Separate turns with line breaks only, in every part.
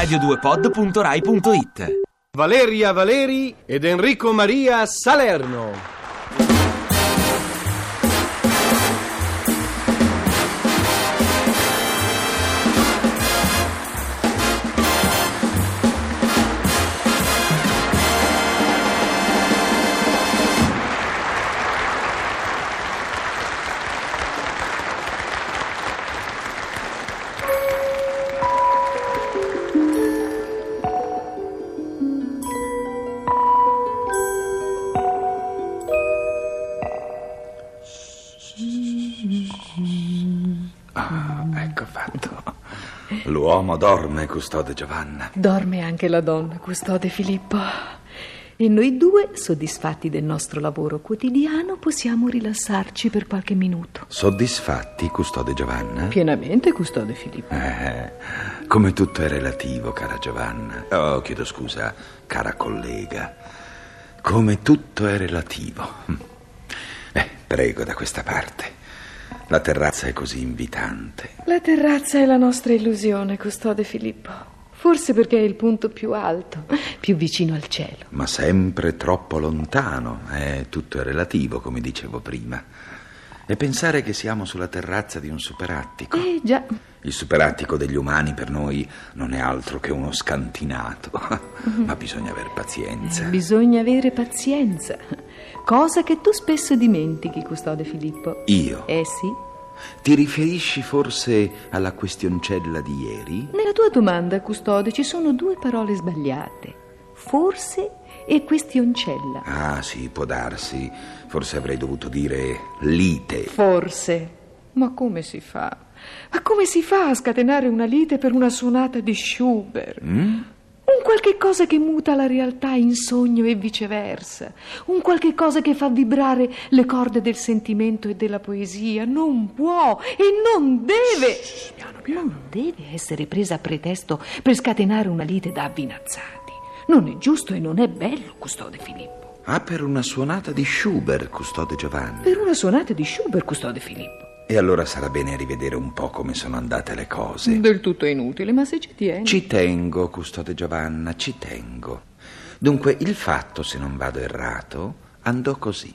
radio2pod.rai.it
Valeria Valeri ed Enrico Maria Salerno.
L'uomo dorme, custode Giovanna.
Dorme anche la donna, custode Filippo. E noi due, soddisfatti del nostro lavoro quotidiano, possiamo rilassarci per qualche minuto.
Soddisfatti, custode Giovanna?
Pienamente, custode Filippo.
Eh, come tutto è relativo, cara Giovanna. Oh, chiedo scusa, cara collega. Come tutto è relativo. Eh, prego da questa parte. La terrazza è così invitante.
La terrazza è la nostra illusione, custode Filippo. Forse perché è il punto più alto, più vicino al cielo.
Ma sempre troppo lontano. Eh, tutto è relativo, come dicevo prima. E pensare che siamo sulla terrazza di un superattico.
Eh già,
Il superattico degli umani per noi non è altro che uno scantinato. Ma bisogna aver pazienza.
bisogna avere pazienza. Cosa che tu spesso dimentichi, custode Filippo.
Io?
Eh sì.
Ti riferisci forse alla questioncella di ieri?
Nella tua domanda, custode, ci sono due parole sbagliate. Forse e questioncella.
Ah, sì, può darsi. Forse avrei dovuto dire lite.
Forse. Ma come si fa? Ma come si fa a scatenare una lite per una suonata di Schubert? Un qualche cosa che muta la realtà in sogno e viceversa. Un qualche cosa che fa vibrare le corde del sentimento e della poesia. Non può e non deve. Non deve essere presa a pretesto per scatenare una lite da avvinazzati. Non è giusto e non è bello, custode Filippo.
Ah, per una suonata di Schubert, custode Giovanni.
Per una suonata di Schubert, custode Filippo.
E allora sarà bene rivedere un po' come sono andate le cose.
Del tutto inutile, ma se ci tieni.
Ci tengo, custode Giovanna, ci tengo. Dunque, il fatto, se non vado errato, andò così.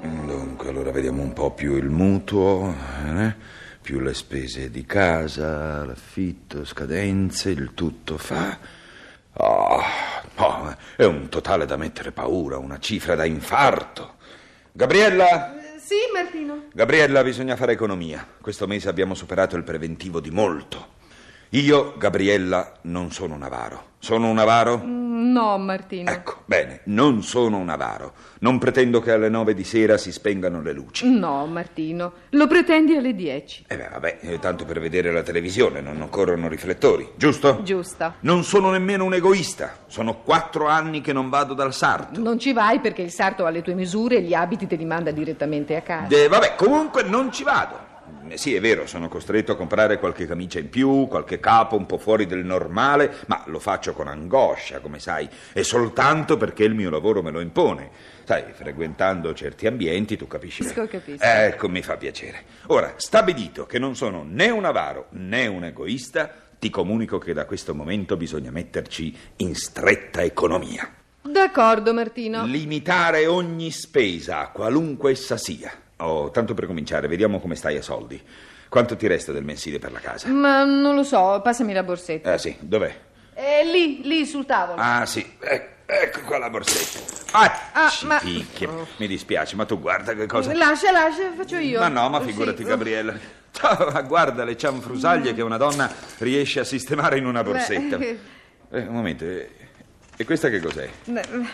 Dunque, allora vediamo un po' più il mutuo, eh? più le spese di casa, l'affitto, scadenze, il tutto fa... Oh, oh, è un totale da mettere paura, una cifra da infarto. Gabriella?
Sì, Martino.
Gabriella, bisogna fare economia. Questo mese abbiamo superato il preventivo di molto. Io, Gabriella, non sono un avaro. Sono un avaro?
No, Martino.
Ecco, bene, non sono un avaro. Non pretendo che alle nove di sera si spengano le luci.
No, Martino. Lo pretendi alle 10.
E beh, vabbè, eh, tanto per vedere la televisione, non occorrono riflettori, giusto?
Giusta.
Non sono nemmeno un egoista. Sono quattro anni che non vado dal sarto.
Non ci vai perché il sarto ha le tue misure e gli abiti te li manda direttamente a casa.
Eh, vabbè, comunque non ci vado. Eh, Sì, è vero, sono costretto a comprare qualche camicia in più, qualche capo un po' fuori del normale, ma lo faccio con angoscia, come sai, e soltanto perché il mio lavoro me lo impone. Sai, frequentando certi ambienti, tu capisci.
Capisco, capisco.
Ecco, mi fa piacere. Ora, stabilito che non sono né un avaro né un egoista, ti comunico che da questo momento bisogna metterci in stretta economia.
D'accordo, Martino.
Limitare ogni spesa, qualunque essa sia. Oh, tanto per cominciare, vediamo come stai a soldi. Quanto ti resta del mensile per la casa?
Ma non lo so, passami la borsetta.
Ah, sì, dov'è?
È lì, lì sul tavolo.
Ah, sì, ec- ecco qua la borsetta. Ah,
Ah, ma-
picchia. Mi dispiace, ma tu guarda che cosa...
Lascia, lascia, faccio io.
Ma no, ma
Oh,
figurati,
sì.
Gabriella. Ah, Guarda le cianfrusaglie che una donna riesce a sistemare in una borsetta. Eh, un momento, eh, e questa che cos'è?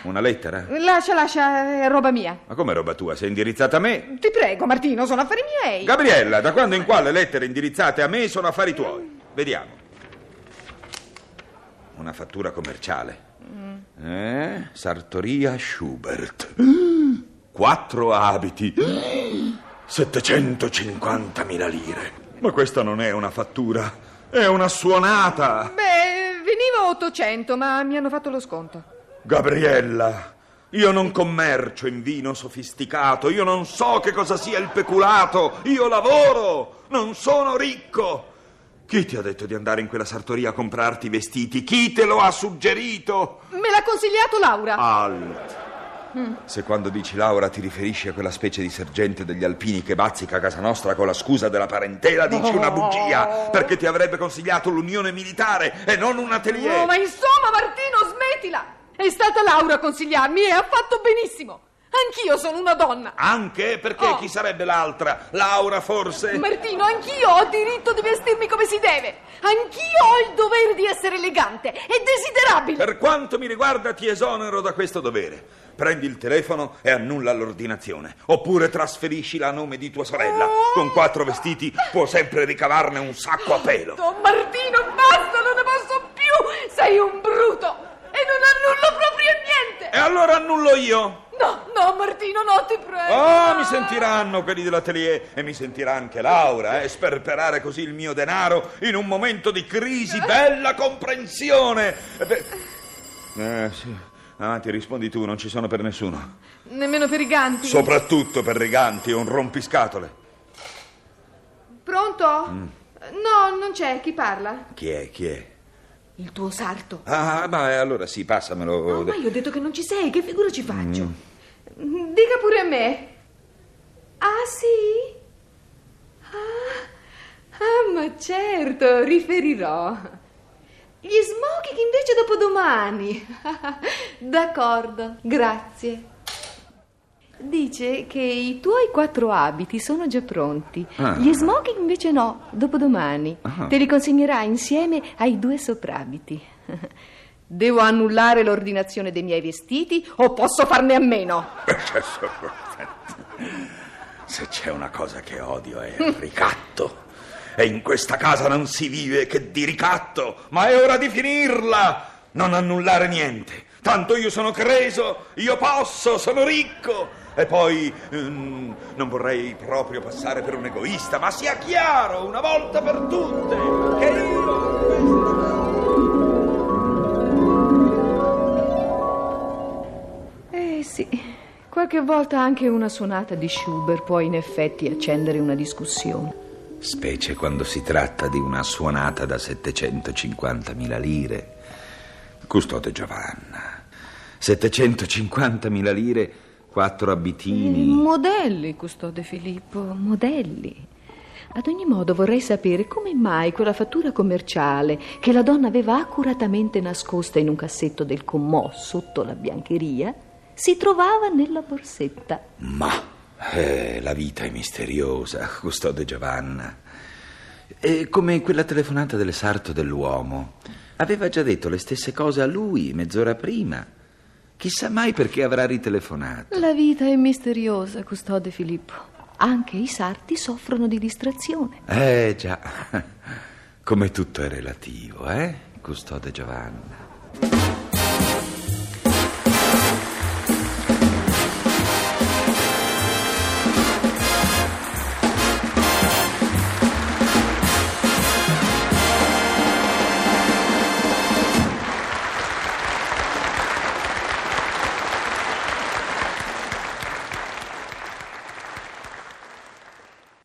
Una lettera?
Lascia, lascia, è roba mia.
Ma come roba tua? Sei indirizzata a me?
Ti prego, Martino, sono affari miei.
Gabriella, da quando in qua le lettere indirizzate a me sono affari tuoi? Vediamo. Una fattura commerciale. Eh? Sartoria Schubert. Quattro abiti. 750.000 lire. Ma questa non è una fattura, è una suonata.
Beh, 800, ma mi hanno fatto lo sconto.
Gabriella, Io non commercio in vino sofisticato, io non so che cosa sia il peculato, io lavoro, non sono ricco. Chi ti ha detto di andare in quella sartoria a comprarti i vestiti? Chi te lo ha suggerito?
Me l'ha consigliato Laura.
Alt. Se quando dici Laura ti riferisci a quella specie di sergente degli alpini che bazzica a casa nostra con la scusa della parentela, dici una bugia, perché ti avrebbe consigliato l'unione militare e non un atelier.
Oh, ma insomma, Martino, smettila! È stata Laura a consigliarmi e ha fatto benissimo. Anch'io sono una donna.
Anche perché
Oh.
chi sarebbe l'altra? Laura forse?
Martino, anch'io ho diritto di vestirmi come si deve. Anch'io ho il dovere di essere elegante e desiderabile.
Per quanto mi riguarda ti esonero da questo dovere. Prendi il telefono e annulla l'ordinazione. Oppure trasferiscila a nome di tua sorella. Con quattro vestiti può sempre ricavarne un sacco a pelo.
Don Martino, basta, non ne posso più. Sei un bruto e non annullo proprio niente.
E allora annullo io.
No, no, Martino, no, ti prego.
Oh, mi sentiranno quelli dell'atelier e mi sentirà anche Laura, eh, sperperare così il mio denaro in un momento di crisi. Bella comprensione! Eh, Eh, sì. Avanti, rispondi tu, non ci sono per nessuno.
Nemmeno per i ganti.
Soprattutto per Riganti, un rompiscatole.
Pronto?
Mm.
No, non c'è. Chi parla?
Chi è? Chi è?
Il tuo sarto.
Ah, ma eh, allora sì, passamelo.
Oh, ma io ho detto che non ci sei, che figura ci faccio? Dica pure a me. Ah, sì? Ah, ah, ma certo, riferirò. Gli smoking invece dopodomani. D'accordo, grazie. Dice che i tuoi quattro abiti sono già pronti.
Ah.
Gli smoking invece no, dopodomani.
Ah.
Te li consegnerà insieme ai due soprabiti. Devo annullare l'ordinazione dei miei vestiti o posso farne a meno?
Se c'è una cosa che odio è il ricatto. E in questa casa non si vive che di ricatto, ma è ora di finirla. Non annullare niente. Tanto io sono creso, io posso, sono ricco. E poi mm, non vorrei proprio passare per un egoista, ma sia chiaro una volta per tutte che io.
Eh sì, qualche volta anche una suonata di Schubert può in effetti accendere una discussione.
Specie quando si tratta di una suonata da 750.000 lire. Custode Giovanna. 750.000 lire, quattro abitini.
Modelli, custode Filippo, modelli. Ad ogni modo vorrei sapere come mai quella fattura commerciale che la donna aveva accuratamente nascosta in un cassetto del commò sotto la biancheria si trovava nella borsetta.
Ma eh, la vita è misteriosa, custode Giovanna. E come quella telefonata delle sarto dell'uomo. Aveva già detto le stesse cose a lui mezz'ora prima. Chissà mai perché avrà ritelefonato.
La vita è misteriosa, custode Filippo. Anche i sarti soffrono di distrazione.
Eh già, come tutto è relativo, eh, custode Giovanna.